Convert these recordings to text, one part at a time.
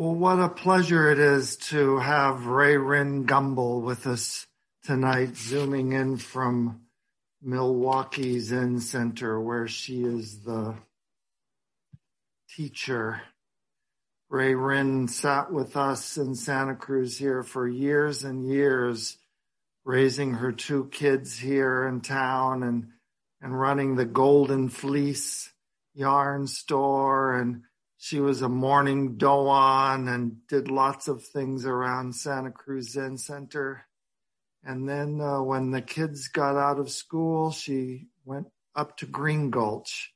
Well, what a pleasure it is to have Reirin Gumbel with us tonight, zooming in from Milwaukee Zen Center, where she is the teacher. Ray Rin sat with us in Santa Cruz here for years and years, raising her two kids here in town and, and running the Golden Fleece yarn store. And she was a morning doan and did lots of things around Santa Cruz Zen Center. And then uh, when the kids got out of school, she went up to Green Gulch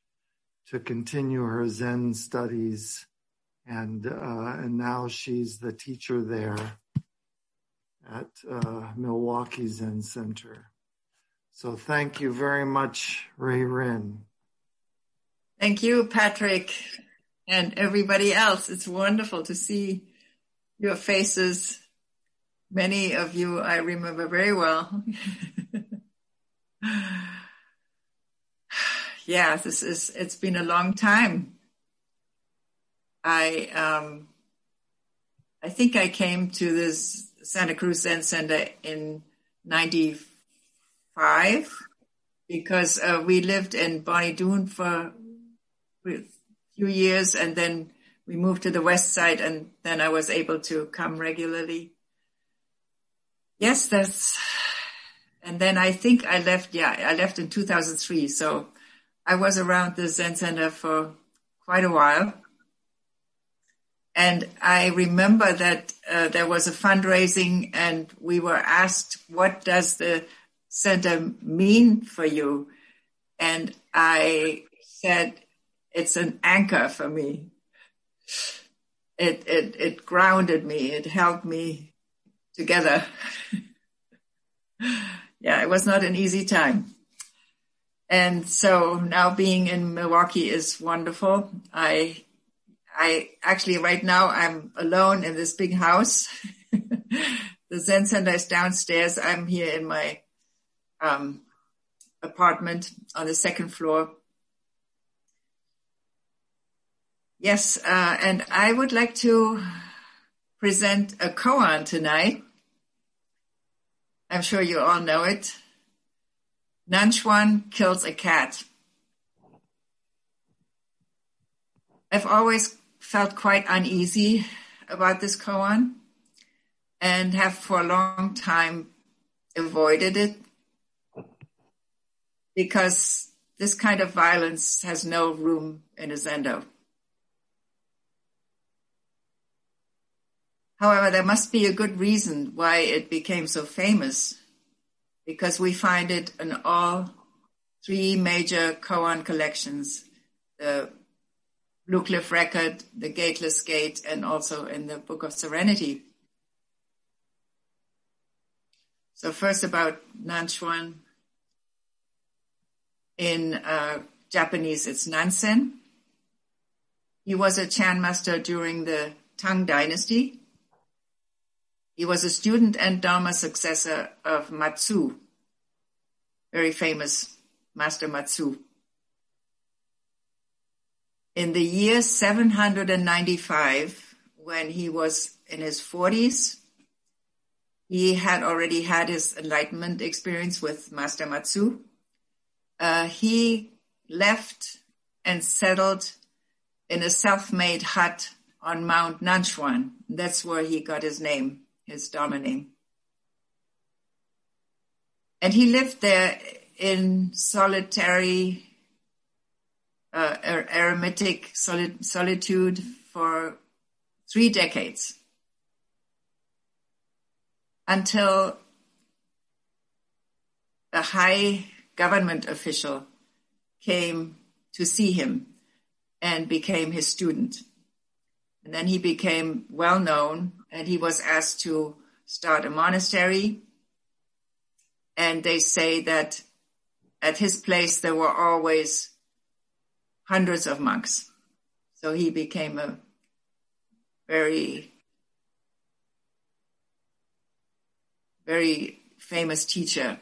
to continue her Zen studies. And, uh, and now she's the teacher there at uh, Milwaukee Zen Center. So thank you very much, Reirin. Thank you, Patrick, and everybody else. It's wonderful to see your faces Many of you I remember very well. yeah, this is, it's been a long time. I, um, I think I came to this Santa Cruz Zen Center in 95 because uh, we lived in Bonny Doon for few years and then we moved to the west side and then I was able to come regularly. Yes, that's, and then I think I left, yeah, I left in 2003. So I was around the Zen Center for quite a while. And I remember that uh, there was a fundraising and we were asked, what does the center mean for you? And I said, it's an anchor for me. It, it, it grounded me. It helped me together. yeah, it was not an easy time. And so now being in Milwaukee is wonderful. I, I actually right now I'm alone in this big house. the Zen Center is downstairs. I'm here in my um, apartment on the second floor. Yes, uh, and I would like to present a koan tonight. I'm sure you all know it. Nanchuan kills a cat. I've always felt quite uneasy about this koan and have for a long time avoided it because this kind of violence has no room in a zendo. However, there must be a good reason why it became so famous, because we find it in all three major koan collections, the Cliff Record, the Gateless Gate, and also in the Book of Serenity. So first about Nanchuan. In uh, Japanese, it's Nansen. He was a Chan master during the Tang Dynasty he was a student and Dharma successor of Matsu, very famous Master Matsu. In the year 795, when he was in his 40s, he had already had his enlightenment experience with Master Matsu. Uh, he left and settled in a self-made hut on Mount Nanchuan. That's where he got his name his dominating. And he lived there in solitary, uh, er, eremitic solitude for three decades until a high government official came to see him and became his student. And then he became well known and he was asked to start a monastery. And they say that at his place there were always hundreds of monks. So he became a very, very famous teacher.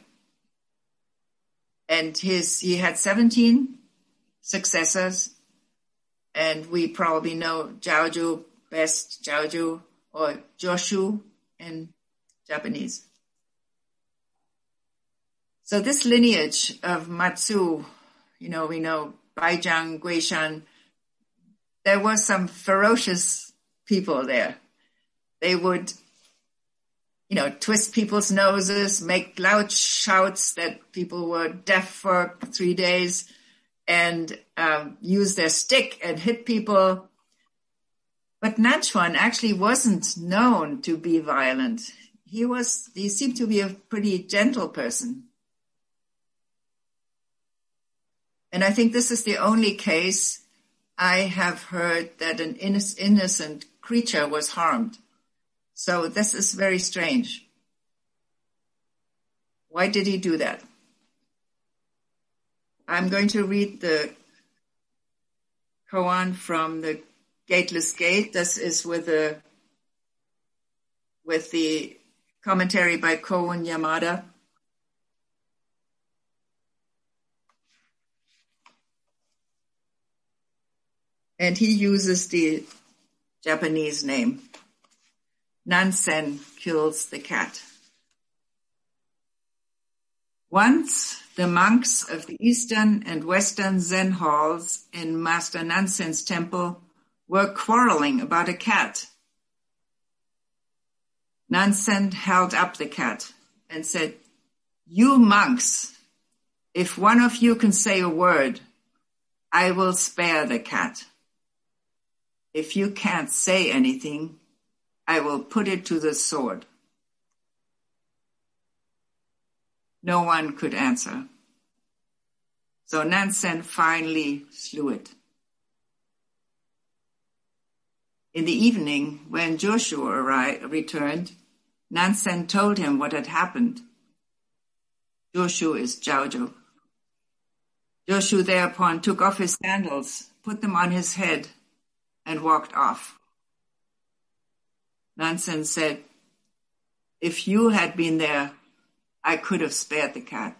And his, he had 17 successors and we probably know Zhaozhou best Zhaozhou or Joshu in Japanese. So this lineage of Matsu, you know, we know Baizhang, Guishan, there were some ferocious people there. They would, you know, twist people's noses, make loud shouts that people were deaf for three days, and um, use their stick and hit people. But Nanchuan actually wasn't known to be violent. He was, he seemed to be a pretty gentle person. And I think this is the only case I have heard that an innocent creature was harmed. So this is very strange. Why did he do that? I'm going to read the koan from the Gateless Gate. This is with the with the commentary by Koun Yamada. And he uses the Japanese name. Nansen kills the cat. Once the monks of the eastern and western Zen halls in Master Nansen's temple were quarreling about a cat. Nansen held up the cat and said, You monks, if one of you can say a word, I will spare the cat. If you can't say anything, I will put it to the sword. No one could answer. So Nansen finally slew it. In the evening, when Joshu arrived, returned, Nansen told him what had happened. Joshu is Zhaozhou. Joshu thereupon took off his sandals, put them on his head, and walked off. Nansen said, if you had been there, I could have spared the cat.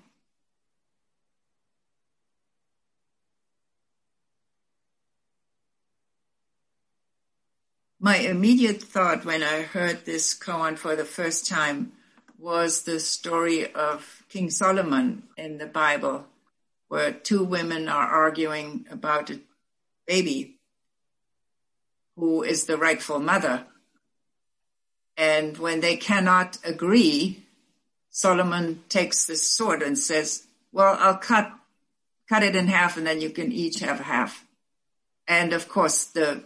My immediate thought when I heard this koan for the first time was the story of King Solomon in the Bible, where two women are arguing about a baby who is the rightful mother. And when they cannot agree, Solomon takes this sword and says, well, I'll cut, cut it in half and then you can each have half. And of course, the,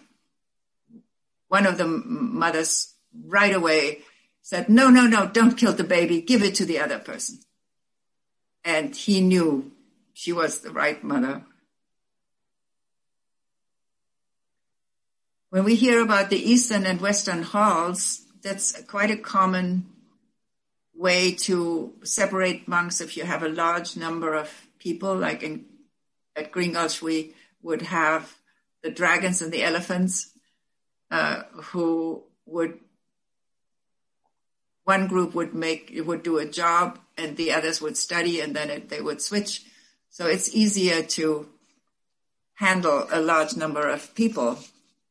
one of the mothers right away said, no, no, no, don't kill the baby. Give it to the other person. And he knew she was the right mother. When we hear about the Eastern and Western halls, that's quite a common way to separate monks if you have a large number of people, like in, at Gulch, we would have the dragons and the elephants, uh, who would, one group would make, would do a job and the others would study and then it, they would switch. So it's easier to handle a large number of people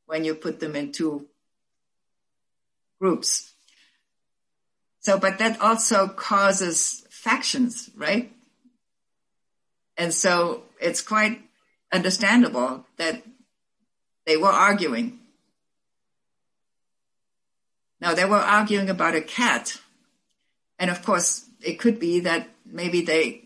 when you put them into groups. So, but that also causes factions, right? And so it's quite understandable that they were arguing. Now they were arguing about a cat. And of course, it could be that maybe they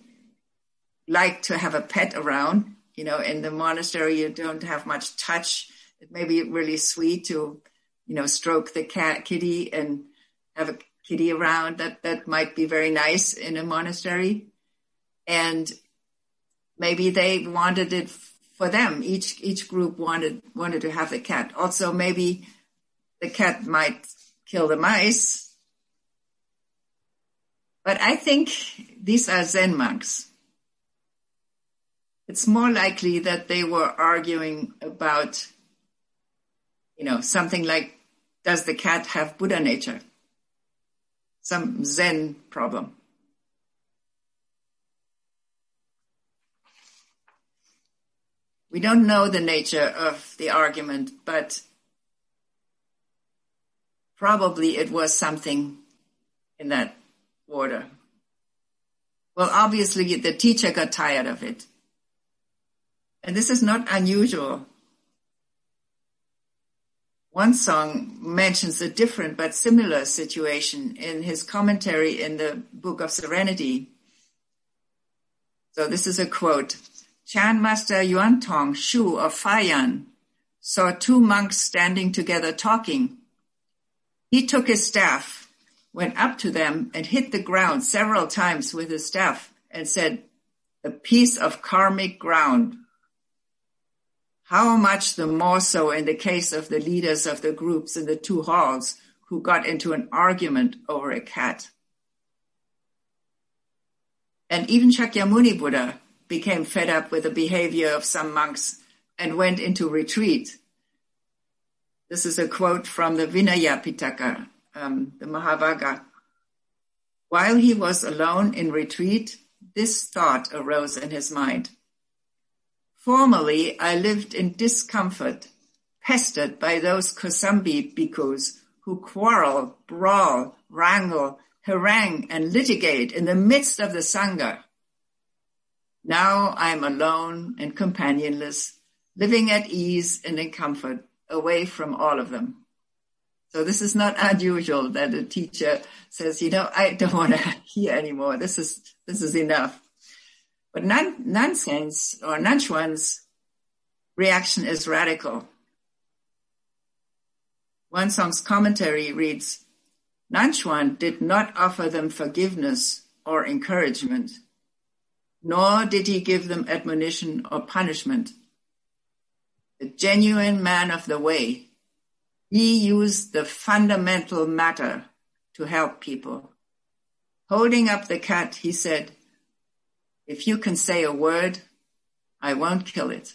like to have a pet around. You know, in the monastery, you don't have much touch it may be really sweet to, you know, stroke the cat kitty and have a kitty around. That that might be very nice in a monastery, and maybe they wanted it for them. Each each group wanted wanted to have the cat. Also, maybe the cat might kill the mice. But I think these are Zen monks. It's more likely that they were arguing about you know, something like, does the cat have Buddha nature? Some Zen problem. We don't know the nature of the argument, but Probably it was something in that order. Well, obviously the teacher got tired of it. And this is not unusual. Wansong mentions a different but similar situation in his commentary in the Book of Serenity. So this is a quote. Chan Master Yuan Tong Shu of Fayan saw two monks standing together talking. He took his staff, went up to them and hit the ground several times with his staff and said, a piece of karmic ground. How much the more so in the case of the leaders of the groups in the two halls who got into an argument over a cat. And even Shakyamuni Buddha became fed up with the behavior of some monks and went into retreat. This is a quote from the Vinaya Pitaka, um, the Mahavagga. While he was alone in retreat, this thought arose in his mind. Formerly, I lived in discomfort, pestered by those Kosambi bhikkhus who quarrel, brawl, wrangle, harangue, and litigate in the midst of the Sangha. Now I am alone and companionless, living at ease and in comfort, away from all of them. So this is not unusual that a teacher says, you know, I don't want to hear anymore. This is, this is enough. But Nansen or Nanchuan's reaction is radical. Wansong's commentary reads, Nanchuan did not offer them forgiveness or encouragement, nor did he give them admonition or punishment. The genuine man of the way he used the fundamental matter to help people. Holding up the cat, he said, if you can say a word, I won't kill it.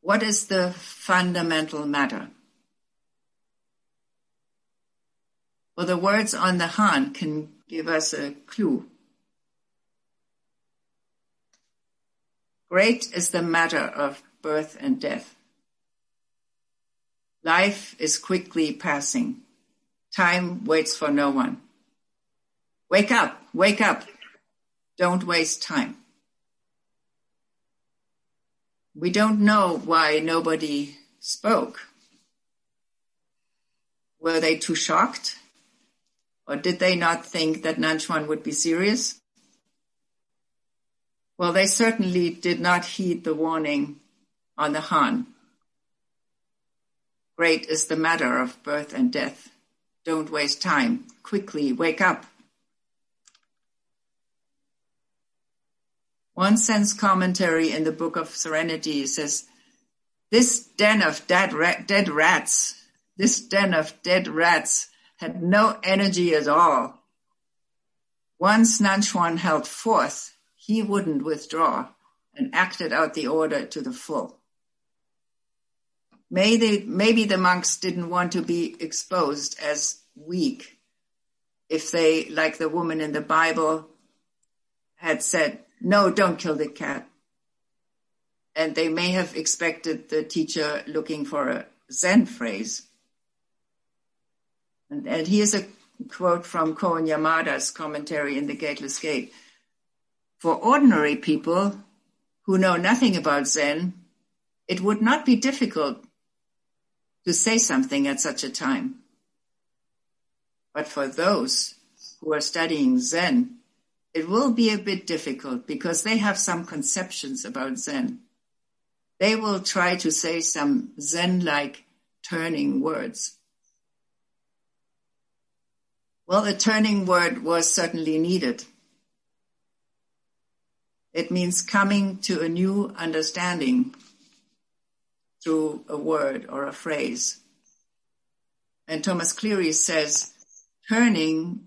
What is the fundamental matter? Well, the words on the Han can give us a clue. Great is the matter of birth and death. Life is quickly passing. Time waits for no one. Wake up, wake up. Don't waste time. We don't know why nobody spoke. Were they too shocked? Or did they not think that Nanchuan would be serious? Well, they certainly did not heed the warning on the Han. Great is the matter of birth and death. Don't waste time. Quickly wake up. Wansong's commentary in the Book of Serenity says, this den of dead, rat, dead rats, this den of dead rats had no energy at all. Once Nanchuan held forth, he wouldn't withdraw and acted out the order to the full. Maybe, maybe the monks didn't want to be exposed as weak. If they, like the woman in the Bible, had said, no, don't kill the cat. And they may have expected the teacher looking for a Zen phrase. And, and here's a quote from Koun Yamada's commentary in The Gateless Gate. For ordinary people who know nothing about Zen, it would not be difficult to say something at such a time. But for those who are studying Zen, it will be a bit difficult because they have some conceptions about Zen. They will try to say some Zen-like turning words. Well, a turning word was certainly needed. It means coming to a new understanding through a word or a phrase. And Thomas Cleary says, turning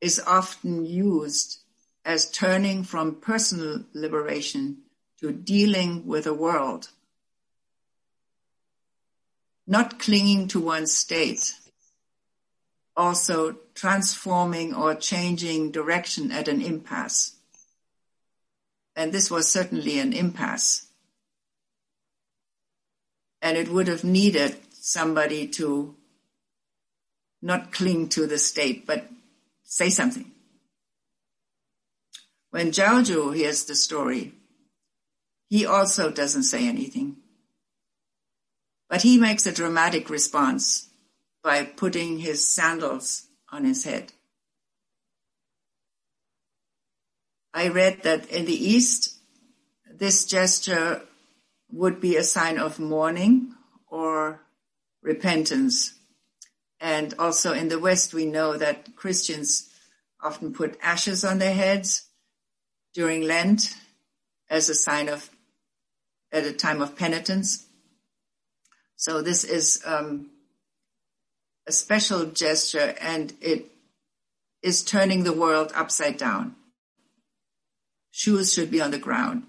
is often used as turning from personal liberation to dealing with the world. Not clinging to one's state. Also transforming or changing direction at an impasse. And this was certainly an impasse. and it would have needed somebody to not cling to the state, but say something. When Zhaozhou hears the story, he also doesn't say anything. But he makes a dramatic response by putting his sandals on his head. I read that in the East, this gesture would be a sign of mourning or repentance. And also in the West, we know that Christians often put ashes on their heads during Lent as a sign of, at a time of penitence. So this is um, a special gesture and it is turning the world upside down. Shoes should be on the ground.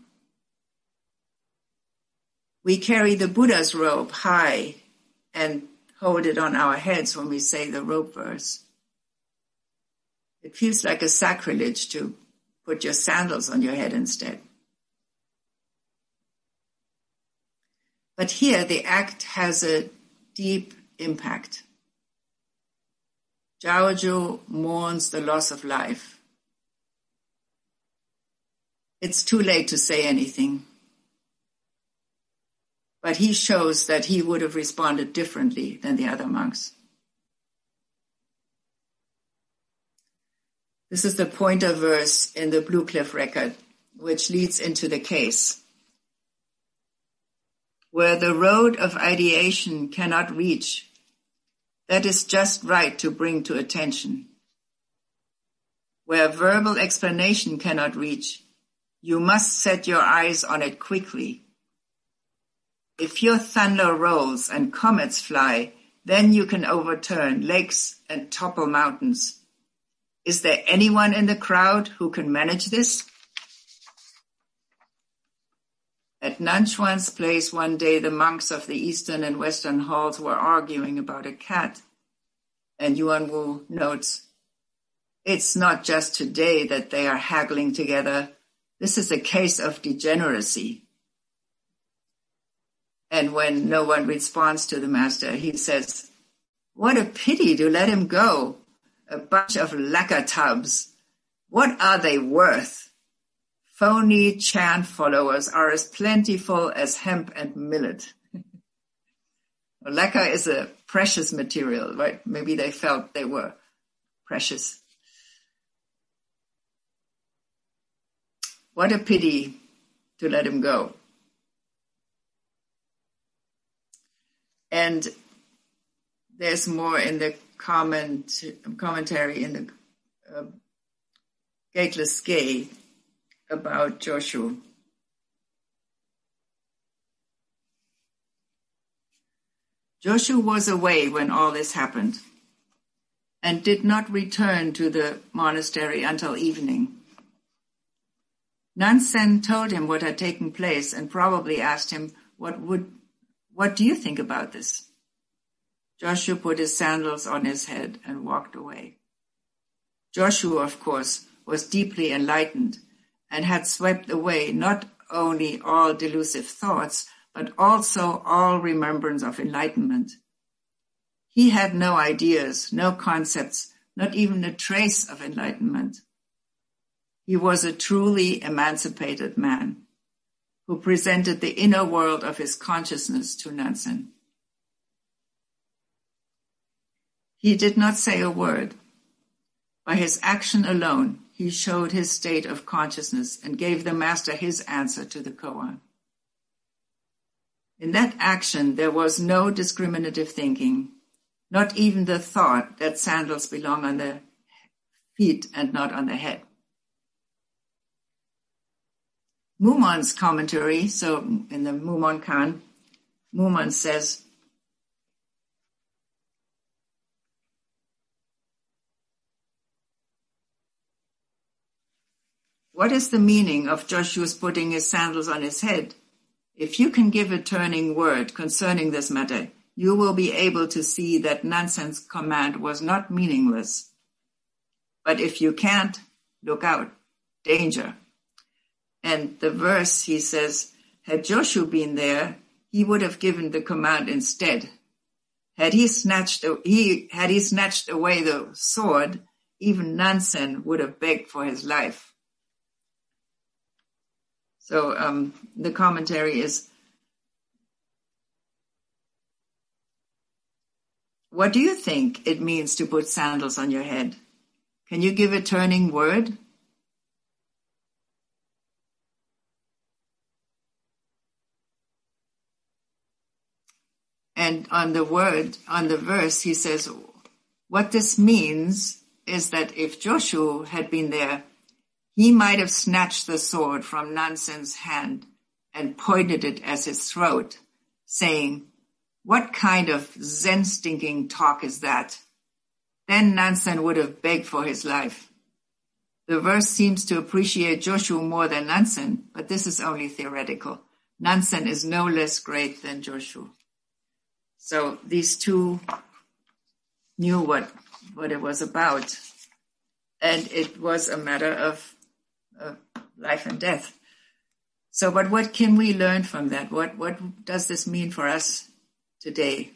We carry the Buddha's robe high and hold it on our heads when we say the robe verse. It feels like a sacrilege to put your sandals on your head instead. But here the act has a deep impact. Zhaozhou mourns the loss of life. It's too late to say anything. But he shows that he would have responded differently than the other monks. This is the pointer verse in the Blue Cliff record, which leads into the case. Where the road of ideation cannot reach, that is just right to bring to attention. Where verbal explanation cannot reach, you must set your eyes on it quickly if your thunder rolls and comets fly, then you can overturn lakes and topple mountains. Is there anyone in the crowd who can manage this? At Nanchuan's place one day, the monks of the eastern and western halls were arguing about a cat. And Yuan Wu notes, it's not just today that they are haggling together. This is a case of degeneracy. And when no one responds to the master, he says, what a pity to let him go. A bunch of lacquer tubs. What are they worth? Phony Chan followers are as plentiful as hemp and millet. lacquer is a precious material, right? Maybe they felt they were precious. What a pity to let him go. And there's more in the comment commentary in the uh, Gateless Gate about Joshu. Joshu was away when all this happened and did not return to the monastery until evening. Nansen told him what had taken place and probably asked him what would what do you think about this? Joshu put his sandals on his head and walked away. Joshu, of course, was deeply enlightened and had swept away not only all delusive thoughts, but also all remembrance of enlightenment. He had no ideas, no concepts, not even a trace of enlightenment. He was a truly emancipated man who presented the inner world of his consciousness to Nansen. He did not say a word. By his action alone, he showed his state of consciousness and gave the master his answer to the koan. In that action, there was no discriminative thinking, not even the thought that sandals belong on the feet and not on the head. Mumon's commentary, so in the Mumonkan, Mumon says, What is the meaning of Joshu's putting his sandals on his head? If you can give a turning word concerning this matter, you will be able to see that Nansen's command was not meaningless. But if you can't, look out. Danger. And the verse, he says, had Joshu been there, he would have given the command instead. Had he snatched he had he snatched away the sword, even Nansen would have begged for his life. So um, the commentary is What do you think it means to put sandals on your head? Can you give a turning word? And on the word, on the verse, he says, what this means is that if Joshu had been there, he might have snatched the sword from Nansen's hand and pointed it at his throat, saying, what kind of Zen stinking talk is that? Then Nansen would have begged for his life. The verse seems to appreciate Joshu more than Nansen, but this is only theoretical. Nansen is no less great than Joshu. So these two knew what, what it was about. And it was a matter of, of life and death. So, but what can we learn from that? What, what does this mean for us today?